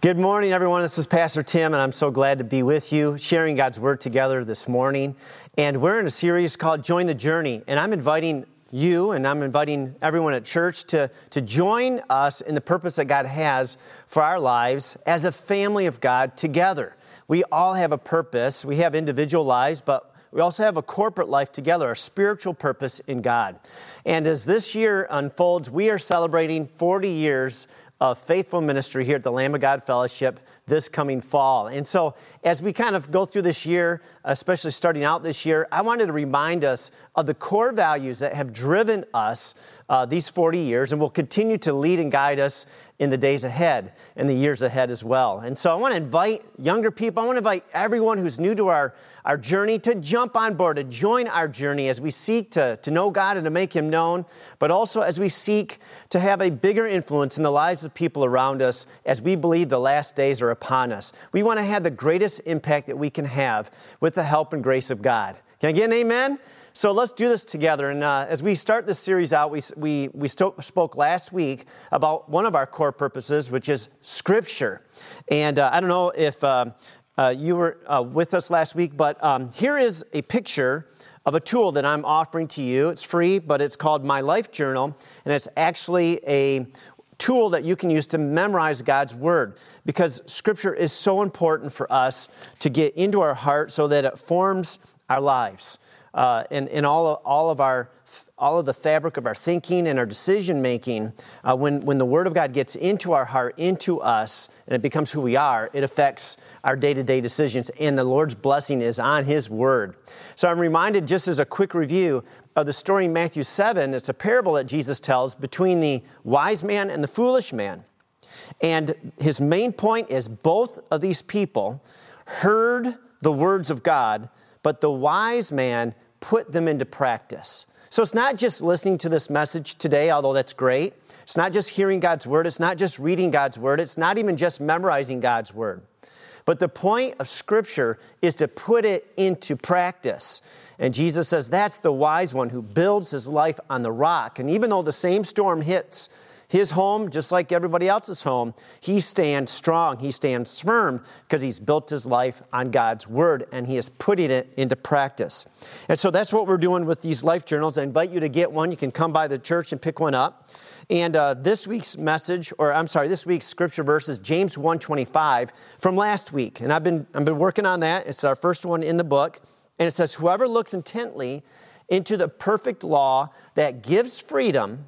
Good morning, everyone. This is Pastor Tim, and I'm so glad to be with you, sharing God's Word together this morning. And we're in a series called Join the Journey. And I'm inviting you and I'm inviting everyone at church to, to join us in the purpose that God has for our lives as a family of God together. We all have a purpose, we have individual lives, but we also have a corporate life together, a spiritual purpose in God. And as this year unfolds, we are celebrating 40 years of faithful ministry here at the Lamb of God Fellowship this coming fall. And so, as we kind of go through this year, especially starting out this year, I wanted to remind us of the core values that have driven us uh, these 40 years and will continue to lead and guide us in the days ahead and the years ahead as well. And so I want to invite younger people, I want to invite everyone who's new to our, our journey to jump on board, to join our journey as we seek to, to know God and to make Him known, but also as we seek to have a bigger influence in the lives of people around us as we believe the last days are upon us. We want to have the greatest impact that we can have with the help and grace of God. Can I get an amen? So let's do this together. And uh, as we start this series out, we, we, we st- spoke last week about one of our core purposes, which is Scripture. And uh, I don't know if uh, uh you were uh, with us last week, but um, here is a picture of a tool that I'm offering to you. It's free, but it's called My Life Journal, and it's actually a tool that you can use to memorize God's Word because Scripture is so important for us to get into our heart so that it forms our lives uh, in, in all, of, all of our all of the fabric of our thinking and our decision making, uh, when, when the Word of God gets into our heart, into us, and it becomes who we are, it affects our day to day decisions. And the Lord's blessing is on His Word. So I'm reminded, just as a quick review, of the story in Matthew 7. It's a parable that Jesus tells between the wise man and the foolish man. And his main point is both of these people heard the words of God, but the wise man put them into practice. So it's not just listening to this message today, although that's great. It's not just hearing God's word. It's not just reading God's word. It's not even just memorizing God's word. But the point of Scripture is to put it into practice. And Jesus says that's the wise one who builds his life on the rock. And even though the same storm hits, his home, just like everybody else's home, he stands strong. He stands firm because he's built his life on God's word and he is putting it into practice. And so that's what we're doing with these life journals. I invite you to get one. You can come by the church and pick one up. And uh, this week's message, or I'm sorry, this week's scripture verse is James 1:25 from last week. And I've been, I've been working on that. It's our first one in the book. And it says, Whoever looks intently into the perfect law that gives freedom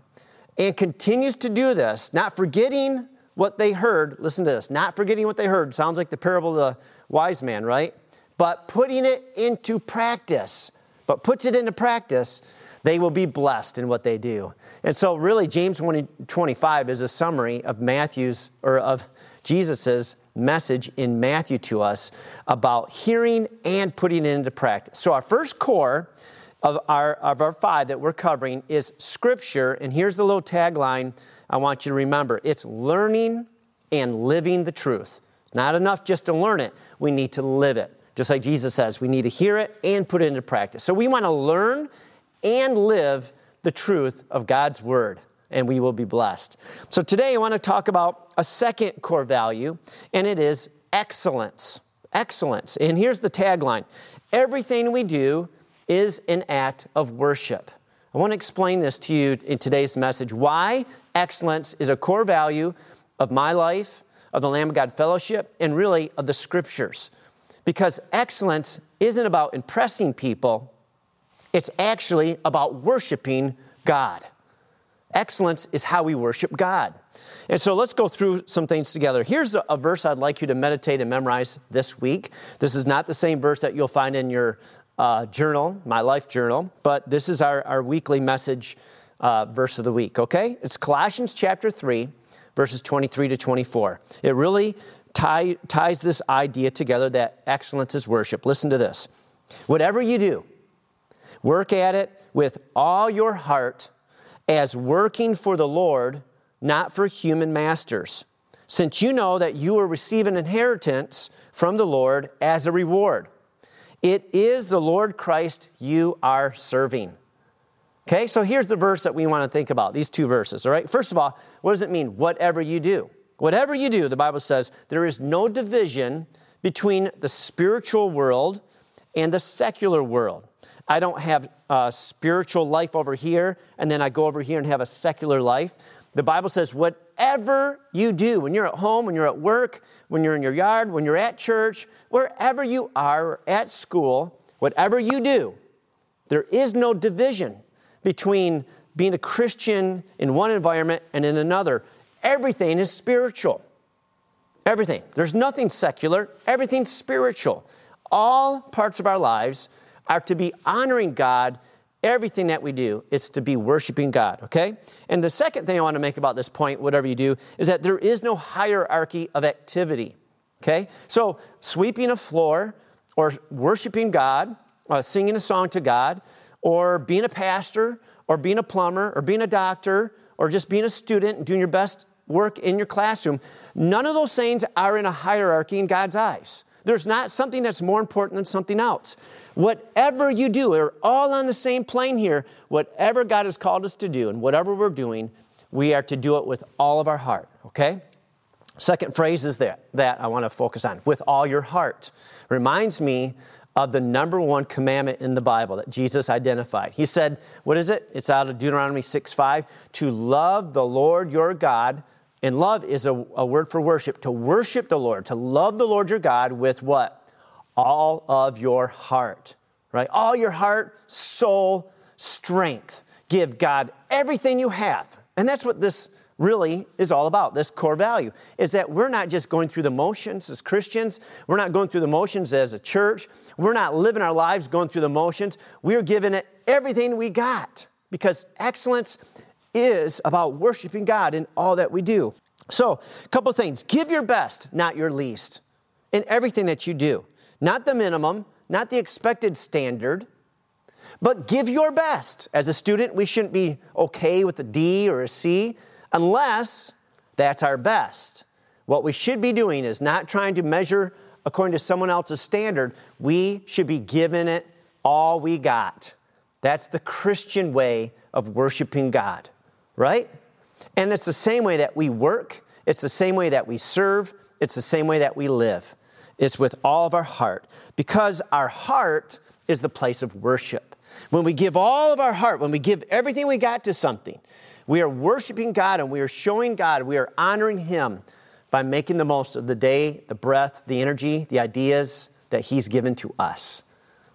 and continues to do this, not forgetting what they heard. Listen to this not forgetting what they heard. Sounds like the parable of the wise man, right? But putting it into practice. But puts it into practice, they will be blessed in what they do. And so, really, James 1 25 is a summary of Matthew's or of Jesus's message in Matthew to us about hearing and putting it into practice. So, our first core of our, of our five that we're covering is Scripture. And here's the little tagline I want you to remember it's learning and living the truth. Not enough just to learn it, we need to live it. Just like Jesus says, we need to hear it and put it into practice. So we want to learn and live the truth of God's Word, and we will be blessed. So today I want to talk about a second core value, and it is excellence. Excellence. And here's the tagline everything we do is an act of worship. I want to explain this to you in today's message why excellence is a core value of my life, of the Lamb of God Fellowship, and really of the scriptures. Because excellence isn't about impressing people, it's actually about worshiping God. Excellence is how we worship God. And so let's go through some things together. Here's a, verse I'd like you to meditate and memorize this week. This is not the same verse that you'll find in your uh, journal, my life journal, but this is our, our weekly message uh, verse of the week, okay? It's Colossians chapter 3, verses 23 to 24. It really tie, ties this idea together that excellence is worship. Listen to this. Whatever you do, work at it with all your heart as working for the Lord, not for human masters, since you know that you will receive an inheritance from the Lord as a reward. It is the Lord Christ you are serving. Okay, so here's the verse that we want to think about these two verses, all right? First of all, what does it mean, whatever you do? Whatever you do, the Bible says, there is no division between the spiritual world and the secular world. I don't have a spiritual life over here and then I go over here and have a secular life. The Bible says, whatever you do, when you're at home, when you're at work, when you're in your yard, when you're at church, wherever you are, at school, whatever you do, there is no division between being a Christian in one environment and in another. Everything is spiritual. Everything. There's nothing secular, everything's spiritual. All parts of our lives are to be honoring God Everything that we do is to be worshiping God, okay? And the second thing I want to make about this point, whatever you do, is that there is no hierarchy of activity, okay? So, sweeping a floor, or worshiping God, uh, singing a song to God, or being a pastor, or being a plumber, or being a doctor, or just being a student and doing your best work in your classroom, none of those things are in a hierarchy in God's eyes. There's not something that's more important than something else. Whatever you do, we're all on the same plane here. Whatever God has called us to do and whatever we're doing, we are to do it with all of our heart, okay? Second phrase is that, that I want to focus on with all your heart. Reminds me of the number one commandment in the Bible that Jesus identified. He said, What is it? It's out of Deuteronomy 6 5, to love the Lord your God. And love is a, a word for worship, to worship the Lord, to love the Lord your God with what? all of your heart, right? All your heart, soul, strength. Give God everything you have. And that's what this really is all about this core value is that we're not just going through the motions as Christians, we're not going through the motions as a church, we're not living our lives going through the motions. We're giving it everything we got because excellence is about worshiping God in all that we do. So, a couple things give your best, not your least, in everything that you do. Not the minimum, not the expected standard, but give your best. As a student, we shouldn't be okay with a D or a C unless that's our best. What we should be doing is not trying to measure according to someone else's standard. We should be giving it all we got. That's the Christian way of worshiping God, right? And it's the same way that we work, it's the same way that we serve, it's the same way that we live. It's with all of our heart because our heart is the place of worship. When we give all of our heart, when we give everything we got to something, we are worshiping God and we are showing God, we are honoring Him by making the most of the day, the breath, the energy, the ideas that He's given to us.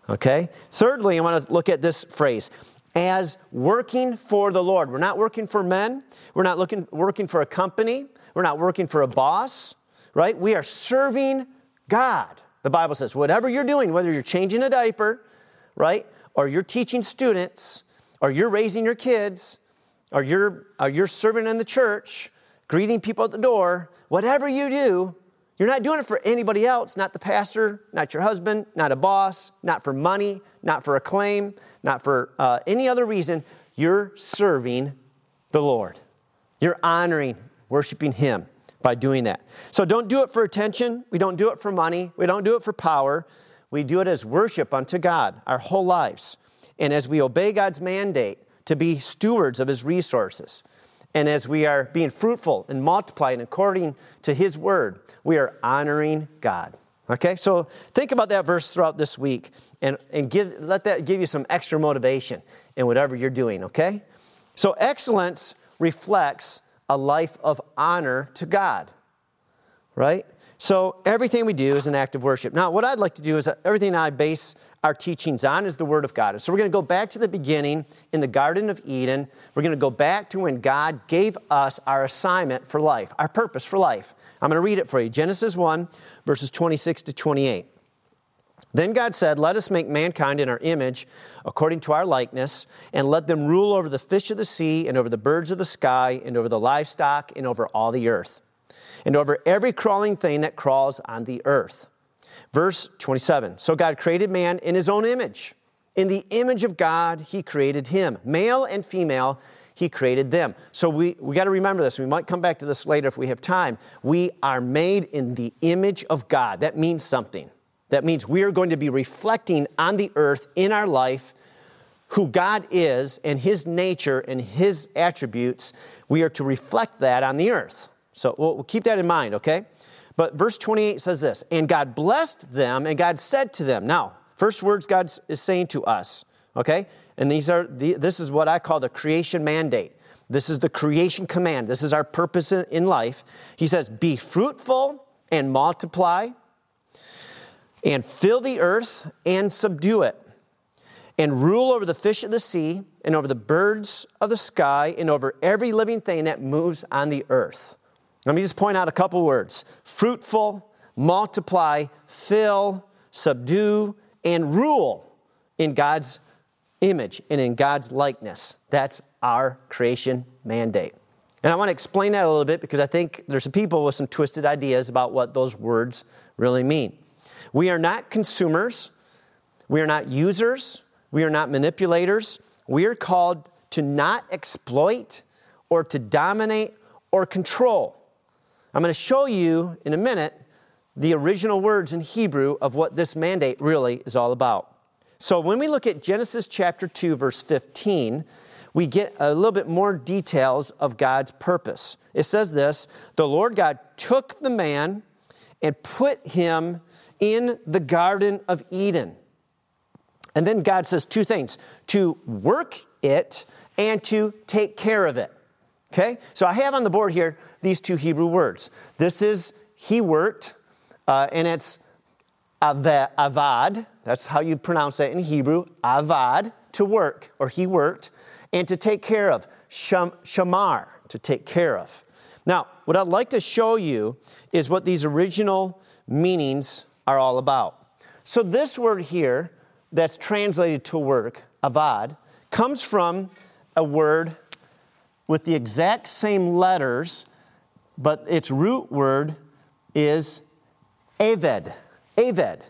Okay? Thirdly, I want to look at this phrase as working for the Lord. We're not working for men, we're not looking, working for a company, we're not working for a boss, right? We are serving God. The Bible says, whatever you're doing, whether you're changing a diaper, right, or you're teaching students, or you're raising your kids, or you're, or you're serving in the church, greeting people at the door, whatever you do, you're not doing it for anybody else, not the pastor, not your husband, not a boss, not for money, not for acclaim, not for uh, any other reason. You're serving the Lord. You're honoring, worshiping Him by doing that. So don't do it for attention. We don't do it for money. We don't do it for power. We do it as worship unto God our whole lives. And as we obey God's mandate to be stewards of His resources, and as we are being fruitful and multiplying according to His word, we are honoring God. Okay, so think about that verse throughout this week and, and give, let that give you some extra motivation in whatever you're doing, okay? So, excellence reflects a life of honor to God, right? So everything we do is an act of worship. Now, what I'd like to do is everything I base our teachings on is the Word of God. So we're going to go back to the beginning in the Garden of Eden. We're going to go back to when God gave us our assignment for life, our purpose for life. I'm going to read it for you Genesis 1, verses 26 to 28. Then God said, Let us make mankind in our image, according to our likeness, and let them rule over the fish of the sea, and over the birds of the sky, and over the livestock, and over all the earth, and over every crawling thing that crawls on the earth. Verse 27 So God created man in his own image. In the image of God, he created him. Male and female, he created them. So we, we got to remember this. We might come back to this later if we have time. We are made in the image of God. That means something. That means we are going to be reflecting on the earth in our life who God is and His nature and His attributes. We are to reflect that on the earth. So we'll, we'll keep that in mind, okay? But verse 28 says this And God blessed them, and God said to them, Now, first words God is saying to us, okay? And these are the, this is what I call the creation mandate. This is the creation command. This is our purpose in life. He says, Be fruitful and multiply, and fill the earth and subdue it, and rule over the fish of the sea, and over the birds of the sky, and over every living thing that moves on the earth. Let me just point out a couple words fruitful, multiply, fill, subdue, and rule in God's image and in God's likeness. That's our creation mandate. And I want to explain that a little bit because I think there's some people with some twisted ideas about what those words really mean. We are not consumers, we are not users, we are not manipulators. We are called to not exploit or to dominate or control. I'm going to show you in a minute the original words in Hebrew of what this mandate really is all about. So when we look at Genesis chapter 2, verse 15, we get a little bit more details of God's purpose. It says this The Lord God took the man and put him in the Garden of Eden. And then God says two things to work it and to take care of it. Okay? So I have on the board here these two Hebrew words. This is he worked, uh, and it's avad. That's how you pronounce that in Hebrew. Avad, to work, or he worked, and to take care of. Shamar, to take care of. Now, what I'd like to show you is what these original meanings are all about. So, this word here that's translated to work, avad, comes from a word with the exact same letters, but its root word is aved. Aved.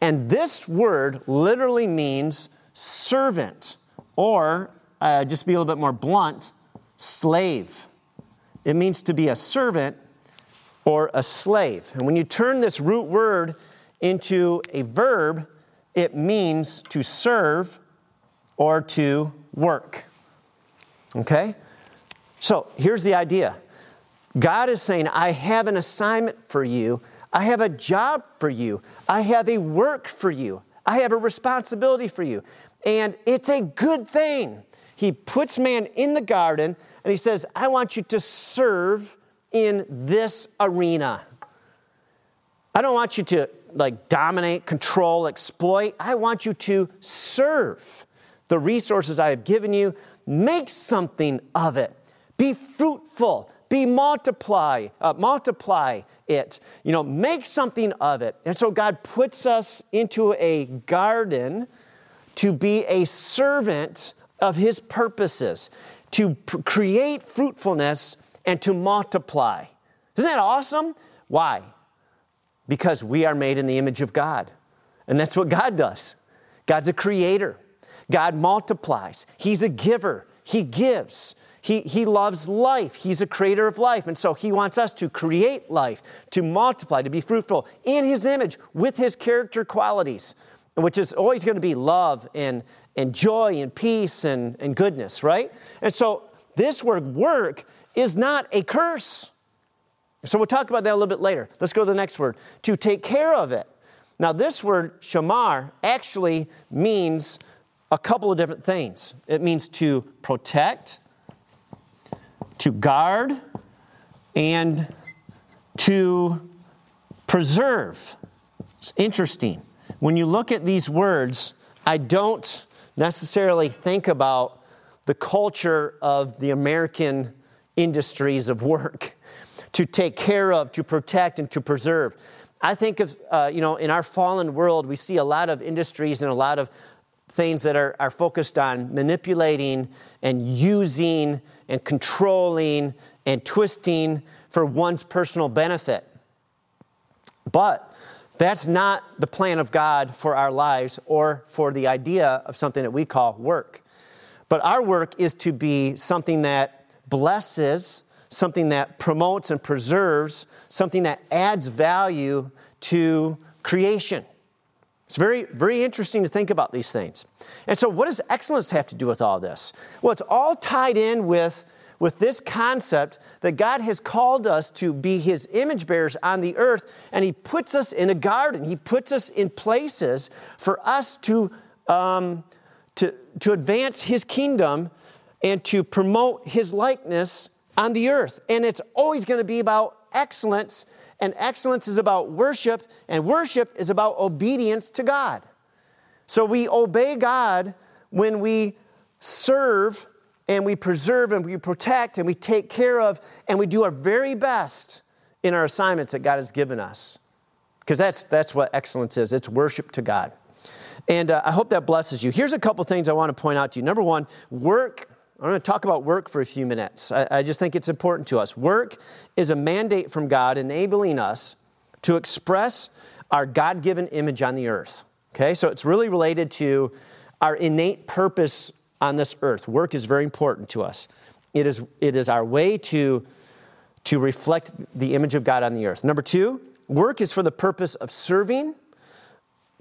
And this word literally means servant, or uh, just be a little bit more blunt, slave. It means to be a servant or a slave. And when you turn this root word into a verb, it means to serve or to work. Okay? So here's the idea God is saying, I have an assignment for you I have a job for you. I have a work for you. I have a responsibility for you. And it's a good thing. He puts man in the garden and he says, I want you to serve in this arena. I don't want you to like dominate, control, exploit. I want you to serve the resources I have given you. Make something of it. Be fruitful. Be multiply, uh, multiply it. You know, make something of it. And so God puts us into a garden to be a servant of His purposes, to pr- create fruitfulness and to multiply. Isn't that awesome? Why? Because we are made in the image of God. And that's what God does. God's a creator. God multiplies. He's a giver. He gives. He, he loves life. He's a creator of life. And so he wants us to create life, to multiply, to be fruitful in his image with his character qualities, which is always going to be love and, and joy and peace and, and goodness, right? And so this word work is not a curse. So we'll talk about that a little bit later. Let's go to the next word to take care of it. Now, this word, shamar, actually means a couple of different things. It means to protect, to guard and to preserve. It's interesting. When you look at these words, I don't necessarily think about the culture of the American industries of work to take care of, to protect, and to preserve. I think of, uh, you know, in our fallen world, we see a lot of industries and a lot of things that are, are focused on manipulating and using and controlling and twisting for one's personal benefit. But that's not the plan of God for our lives or for the idea of something that we call work. But our work is to be something that blesses, something that promotes and preserves, something that adds value to creation. It's very, very interesting to think about these things. And so, what does excellence have to do with all this? Well, it's all tied in with with this concept that God has called us to be his image bearers on the earth, and he puts us in a garden. He puts us in places for us to, um, to, to advance his kingdom and to promote his likeness on the earth. And it's always going to be about excellence, and excellence is about worship, and worship is about obedience to God. So we obey God when we serve and we preserve and we protect and we take care of and we do our very best in our assignments that God has given us. Because that's, that's what excellence is it's worship to God. And uh, I hope that blesses you. Here's a couple things I want to point out to you. Number one, work. I'm going to talk about work for a few minutes. I, I just think it's important to us. Work is a mandate from God enabling us to express our God given image on the earth. Okay, so it's really related to our innate purpose on this earth. Work is very important to us. It is, it is our way to, to reflect the image of God on the earth. Number two, work is for the purpose of serving,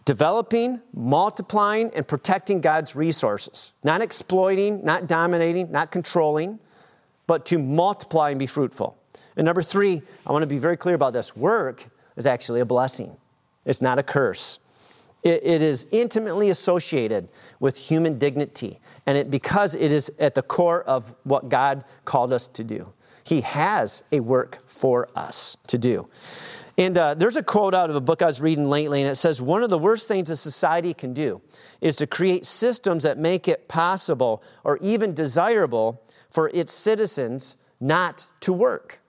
developing, multiplying, and protecting God's resources. Not exploiting, not dominating, not controlling, but to multiply and be fruitful. And number three, I want to be very clear about this work is actually a blessing, it's not a curse. It, it is intimately associated with human dignity, and it, because it is at the core of what God called us to do. He has a work for us to do. And uh, there's a quote out of a book I was reading lately, and it says one of the worst things a society can do is to create systems that make it possible or even desirable for its citizens not to work.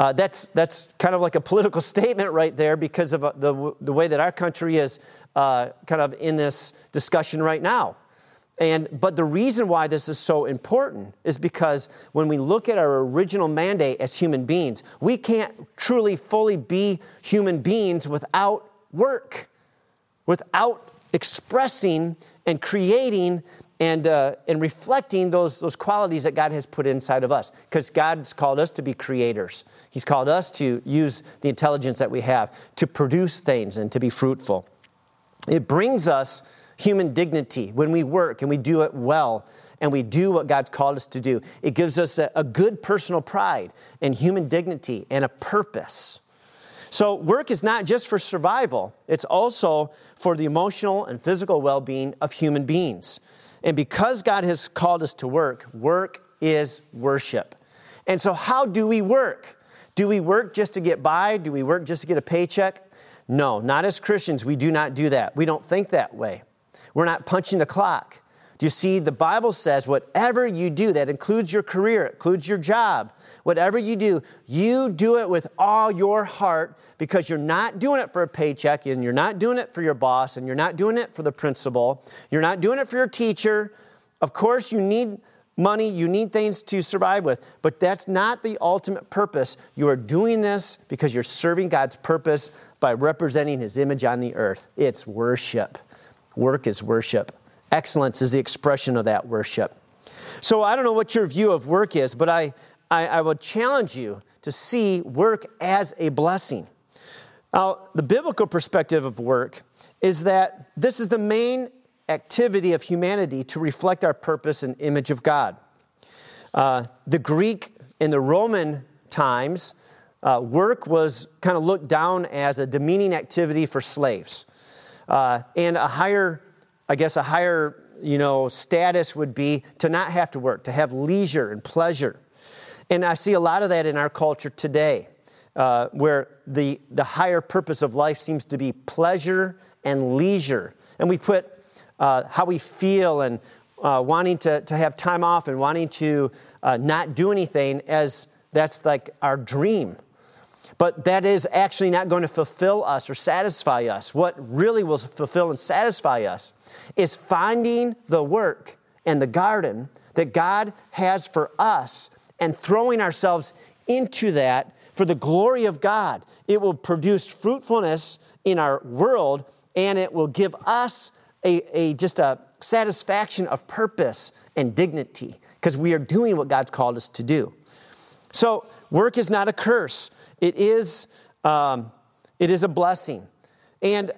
Uh, that's, that's kind of like a political statement right there because of uh, the, the way that our country is uh, kind of in this discussion right now. And, but the reason why this is so important is because when we look at our original mandate as human beings, we can't truly fully be human beings without work, without expressing and creating and, uh, and reflecting those, those qualities that God has put inside of us. Because God's called us to be creators. He's called us to use the intelligence that we have to produce things and to be fruitful. It brings us human dignity when we work and we do it well and we do what God's called us to do. It gives us a, a good personal pride and human dignity and a purpose. So, work is not just for survival, it's also for the emotional and physical well being of human beings. And because God has called us to work, work is worship. And so, how do we work? Do we work just to get by? Do we work just to get a paycheck? No, not as Christians. We do not do that. We don't think that way. We're not punching the clock. Do you see? The Bible says whatever you do, that includes your career, includes your job, whatever you do, you do it with all your heart because you're not doing it for a paycheck and you're not doing it for your boss and you're not doing it for the principal. You're not doing it for your teacher. Of course, you need money, you need things to survive with, but that's not the ultimate purpose. You are doing this because you're serving God's purpose by representing His image on the earth. It's worship. Work is worship. Excellence is the expression of that worship. So I don't know what your view of work is, but I, I, I would challenge you to see work as a blessing. Now, the biblical perspective of work is that this is the main activity of humanity to reflect our purpose and image of God. Uh, the Greek in the Roman times, uh, work was kind of looked down as a demeaning activity for slaves. Uh, and a higher, I guess, a higher, you know, status would be to not have to work, to have leisure and pleasure. And I see a lot of that in our culture today uh, where the, the higher purpose of life seems to be pleasure and leisure. And we put uh, how we feel and uh, wanting to, to have time off and wanting to uh, not do anything as that's like our dream. But that is actually not going to fulfill us or satisfy us. What really will fulfill and satisfy us is finding the work and the garden that God has for us and throwing ourselves into that for the glory of God. It will produce fruitfulness in our world and it will give us a, a just a satisfaction of purpose and dignity because we are doing what God's called us to do. So, work is not a curse, it is, um, it is a blessing. And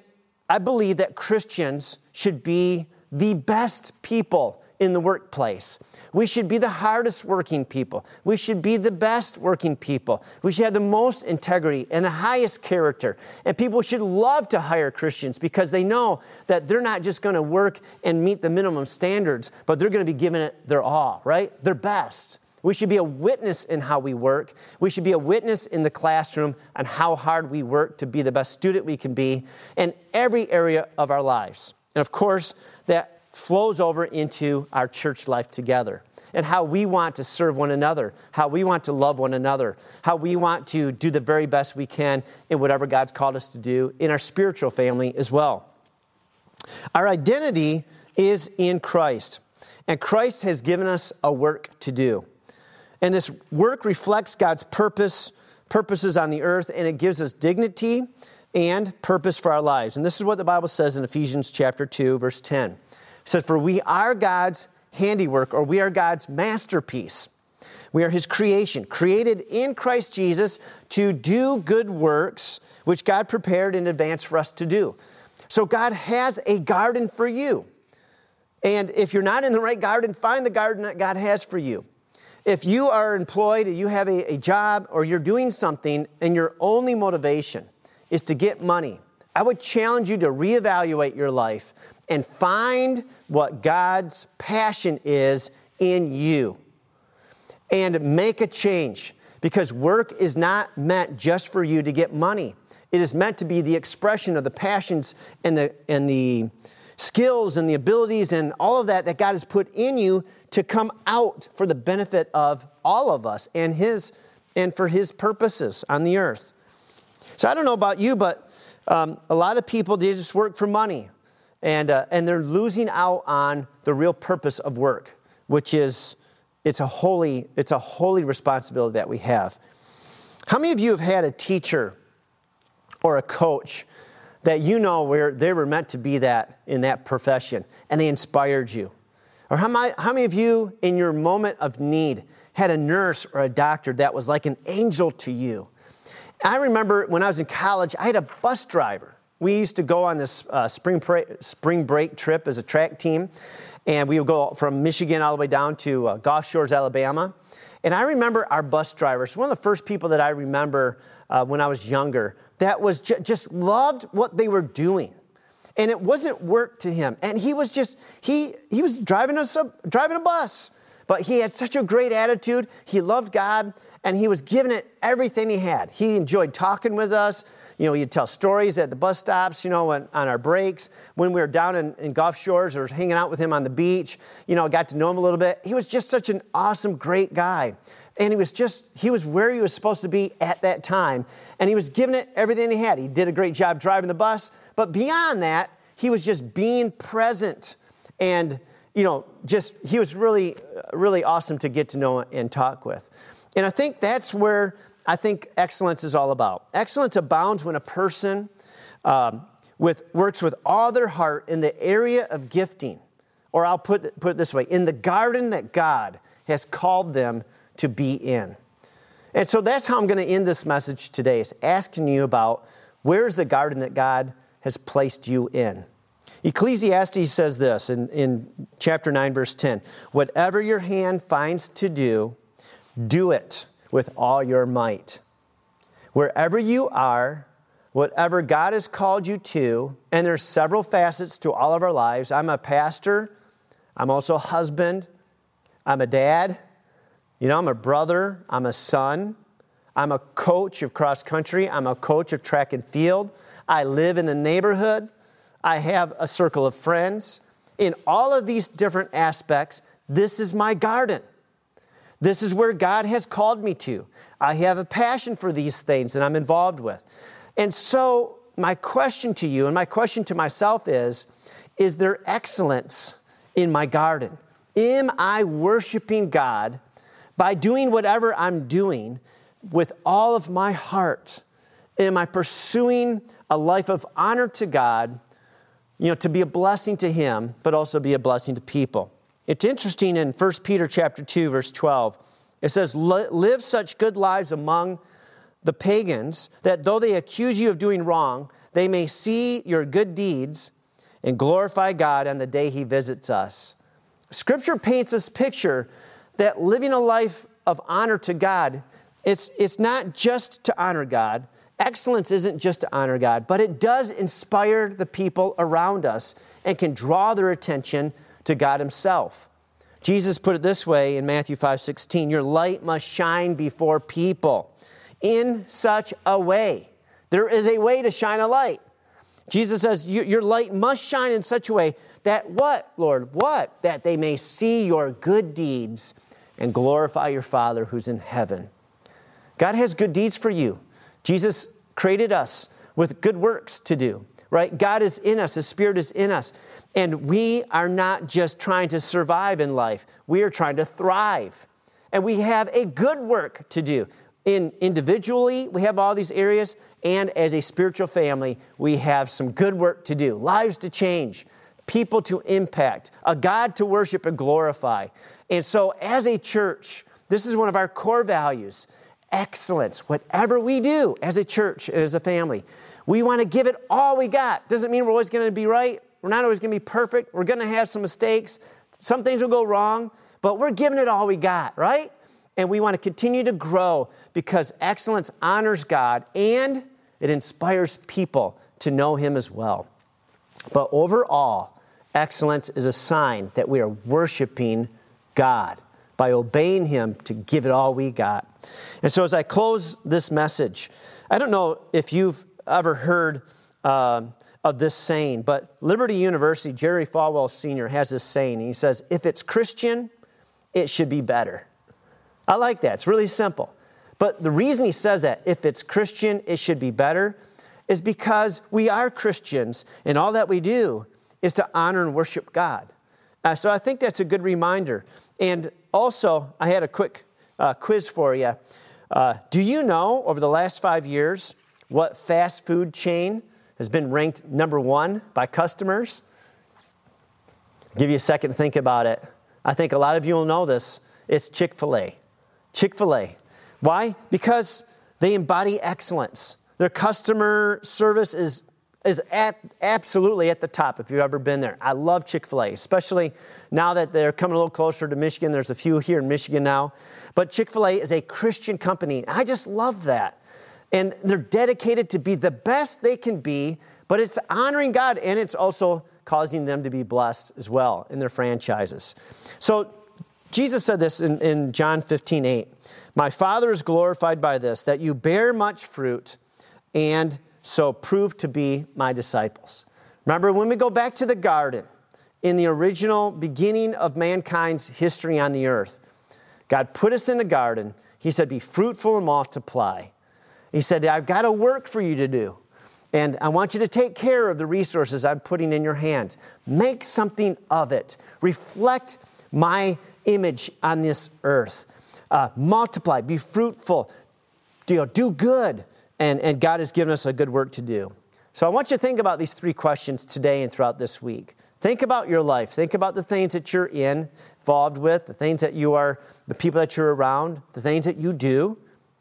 I believe that Christians should be the best people in the workplace. We should be the hardest working people. We should be the best working people. We should have the most integrity and the highest character. And people should love to hire Christians because they know that they're not just going to work and meet the minimum standards, but they're going to be giving it their all, right? Their best. We should be a witness in how we work. We should be a witness in the classroom on how hard we work to be the best student we can be in every area of our lives. And of course, that flows over into our church life together and how we want to serve one another, how we want to love one another, how we want to do the very best we can in whatever God's called us to do in our spiritual family as well. Our identity is in Christ, and Christ has given us a work to do. And this work reflects God's purpose, purposes on the earth, and it gives us dignity and purpose for our lives. And this is what the Bible says in Ephesians chapter 2, verse 10. It says, For we are God's handiwork, or we are God's masterpiece. We are his creation, created in Christ Jesus to do good works, which God prepared in advance for us to do. So God has a garden for you. And if you're not in the right garden, find the garden that God has for you. If you are employed, you have a, a job, or you're doing something, and your only motivation is to get money, I would challenge you to reevaluate your life and find what God's passion is in you and make a change because work is not meant just for you to get money. It is meant to be the expression of the passions and the, and the skills and the abilities and all of that that God has put in you to come out for the benefit of all of us and his and for his purposes on the earth. So I don't know about you, but um, a lot of people they just work for money, and uh, and they're losing out on the real purpose of work, which is it's a holy it's a holy responsibility that we have. How many of you have had a teacher or a coach that you know where they were meant to be that in that profession and they inspired you? Or how many, how many of you in your moment of need had a nurse or a doctor that was like an angel to you? I remember when I was in college, I had a bus driver. We used to go on this uh, spring, pra- spring break trip as a track team, and we would go from Michigan all the way down to uh, Gulf Shores, Alabama. And I remember our bus drivers, one of the first people that I remember uh, when I was younger, that was ju- just loved what they were doing. And it wasn't work to him. And he was just, he, he was driving a, sub, driving a bus. But he had such a great attitude. He loved God and he was giving it everything he had. He enjoyed talking with us. You know, he'd tell stories at the bus stops, you know, on, on our breaks. When we were down in, in Gulf Shores or hanging out with him on the beach, you know, got to know him a little bit. He was just such an awesome, great guy. And he was just, he was where he was supposed to be at that time. And he was giving it everything he had. He did a great job driving the bus. But beyond that, he was just being present and, you know, just, he was really, really awesome to get to know and talk with. And I think that's where I think excellence is all about. Excellence abounds when a person um, with, works with all their heart in the area of gifting, or I'll put, put it this way in the garden that God has called them to be in. And so that's how I'm going to end this message today is asking you about where's the garden that God has placed you in. Ecclesiastes says this in, in chapter 9, verse 10 Whatever your hand finds to do, do it with all your might. Wherever you are, whatever God has called you to, and there's several facets to all of our lives. I'm a pastor, I'm also a husband, I'm a dad, you know, I'm a brother, I'm a son, I'm a coach of cross country, I'm a coach of track and field, I live in a neighborhood, I have a circle of friends. In all of these different aspects, this is my garden. This is where God has called me to. I have a passion for these things that I'm involved with. And so, my question to you and my question to myself is Is there excellence in my garden? Am I worshiping God by doing whatever I'm doing with all of my heart? Am I pursuing a life of honor to God, you know, to be a blessing to Him, but also be a blessing to people? It's interesting in 1 Peter chapter 2, verse 12. It says, Live such good lives among the pagans that though they accuse you of doing wrong, they may see your good deeds and glorify God on the day He visits us. Scripture paints this picture that living a life of honor to God, it's, it's not just to honor God. Excellence isn't just to honor God, but it does inspire the people around us and can draw their attention to God Himself. Jesus put it this way in Matthew 5 16 Your light must shine before people in such a way. There is a way to shine a light. Jesus says, Your light must shine in such a way that what, Lord? What? That they may see your good deeds and glorify your Father who's in heaven. God has good deeds for you. Jesus created us with good works to do, right? God is in us, His Spirit is in us. And we are not just trying to survive in life, we are trying to thrive. And we have a good work to do. In individually, we have all these areas, and as a spiritual family, we have some good work to do, lives to change, people to impact, a God to worship and glorify. And so, as a church, this is one of our core values excellence. Whatever we do as a church, as a family, we want to give it all we got. Doesn't mean we're always going to be right. We're not always going to be perfect. We're going to have some mistakes. Some things will go wrong, but we're giving it all we got, right? And we want to continue to grow because excellence honors God and it inspires people to know Him as well. But overall, excellence is a sign that we are worshiping God by obeying Him to give it all we got. And so, as I close this message, I don't know if you've ever heard uh, of this saying, but Liberty University, Jerry Falwell Sr. has this saying. He says, If it's Christian, it should be better. I like that. It's really simple. But the reason he says that, if it's Christian, it should be better, is because we are Christians and all that we do is to honor and worship God. Uh, so I think that's a good reminder. And also, I had a quick uh, quiz for you. Uh, do you know over the last five years what fast food chain has been ranked number one by customers? I'll give you a second to think about it. I think a lot of you will know this. It's Chick fil A. Chick fil A. Why? Because they embody excellence. Their customer service is is at, absolutely at the top if you've ever been there. I love Chick fil A, especially now that they're coming a little closer to Michigan. There's a few here in Michigan now. But Chick fil A is a Christian company. I just love that. And they're dedicated to be the best they can be, but it's honoring God and it's also causing them to be blessed as well in their franchises. So Jesus said this in, in John 15, 8. My Father is glorified by this, that you bear much fruit and so prove to be my disciples. Remember, when we go back to the garden, in the original beginning of mankind's history on the earth, God put us in the garden. He said, Be fruitful and multiply. He said, I've got a work for you to do. And I want you to take care of the resources I'm putting in your hands. Make something of it. Reflect my image on this earth. Uh, multiply, be fruitful, you know, do good and, and God has given us a good work to do. So I want you to think about these three questions today and throughout this week. Think about your life. Think about the things that you're in, involved with, the things that you are, the people that you're around, the things that you do,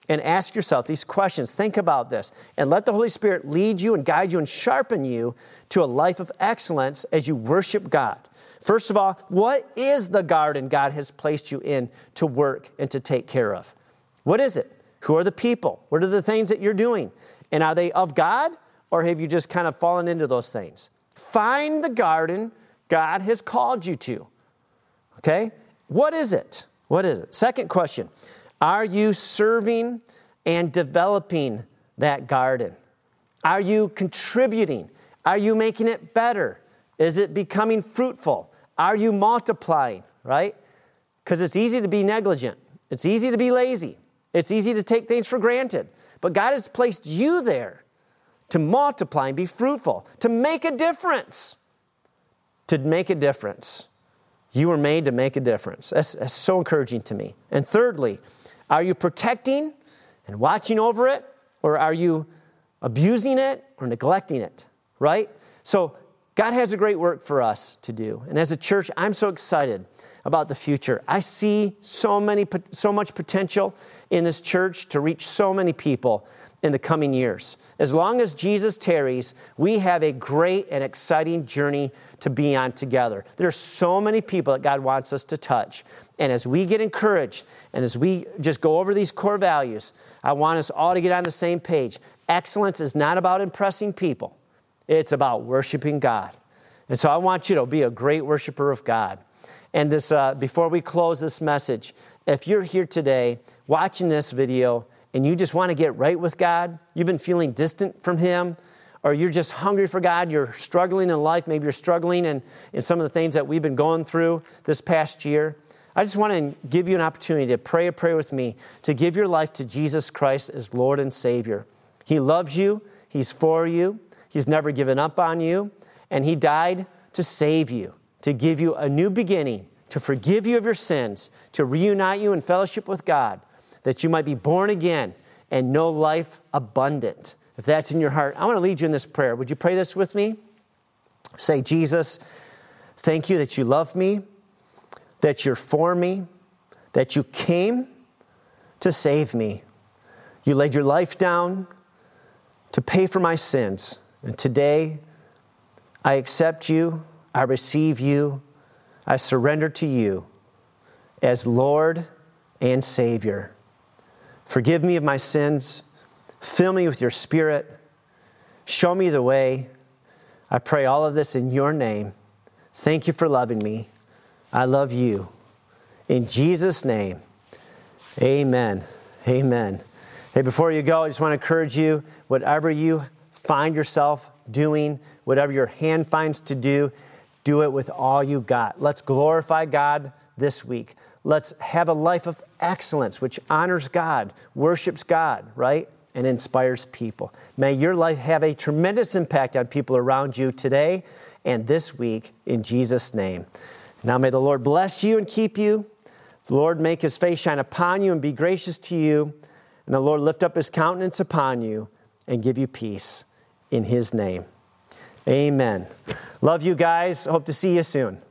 and ask yourself these questions. Think about this and let the Holy Spirit lead you and guide you and sharpen you to a life of excellence as you worship God. First of all, what is the garden God has placed you in to work and to take care of? What is it? Who are the people? What are the things that you're doing? And are they of God or have you just kind of fallen into those things? Find the garden God has called you to. Okay? What is it? What is it? Second question Are you serving and developing that garden? Are you contributing? Are you making it better? Is it becoming fruitful? Are you multiplying, right? Because it's easy to be negligent, it's easy to be lazy. It's easy to take things for granted. But God has placed you there to multiply and be fruitful, to make a difference. To make a difference. You were made to make a difference. That's, that's so encouraging to me. And thirdly, are you protecting and watching over it, or are you abusing it or neglecting it? Right? So, God has a great work for us to do. And as a church, I'm so excited about the future. I see so many so much potential in this church to reach so many people. in the coming years. As long as Jesus tarries, we have a great and exciting journey to be on together. There are so many people that God wants us to touch. And as we get encouraged and as we just go over these core values, I want us all to get on the same page. Excellence is not about impressing people, it's about worshiping God. And so I want you to be a great worshiper of God. And this, uh, before we close this message, if you're here today watching this video and you just want to get right with God, you've been feeling distant from Him, or you're just hungry for God, you're struggling in life, maybe you're struggling in, in some of the things that we've been going through this past year, I just want to give you an opportunity to pray a prayer with me to give your life to Jesus Christ as Lord and Savior. He loves you, He's for you, He's never given up on you, and He died to save you, to give you a new beginning, to forgive you of your sins, to reunite you in fellowship with God that you might be born again and know life abundant. If that's in your heart, I want to lead you in this prayer. Would you pray this with me? Say, Jesus, thank you that you love me, that you're for me, that you came to save me. You laid your life down to pay for my sins. And today, I accept you, I receive you, I surrender to you as Lord and Savior. Forgive me of my sins. Fill me with your spirit. Show me the way. I pray all of this in your name. Thank you for loving me. I love you. In Jesus' name, amen. Amen. Hey, before you go, I just want to encourage you whatever you find yourself doing, whatever your hand finds to do, do it with all you got. Let's glorify God this week. Let's have a life of excellence, which honors God, worships God, right? And inspires people. May your life have a tremendous impact on people around you today and this week in Jesus' name. Now may the Lord bless you and keep you. The Lord make his face shine upon you and be gracious to you. And the Lord lift up his countenance upon you and give you peace in his name. Amen. Love you guys. Hope to see you soon.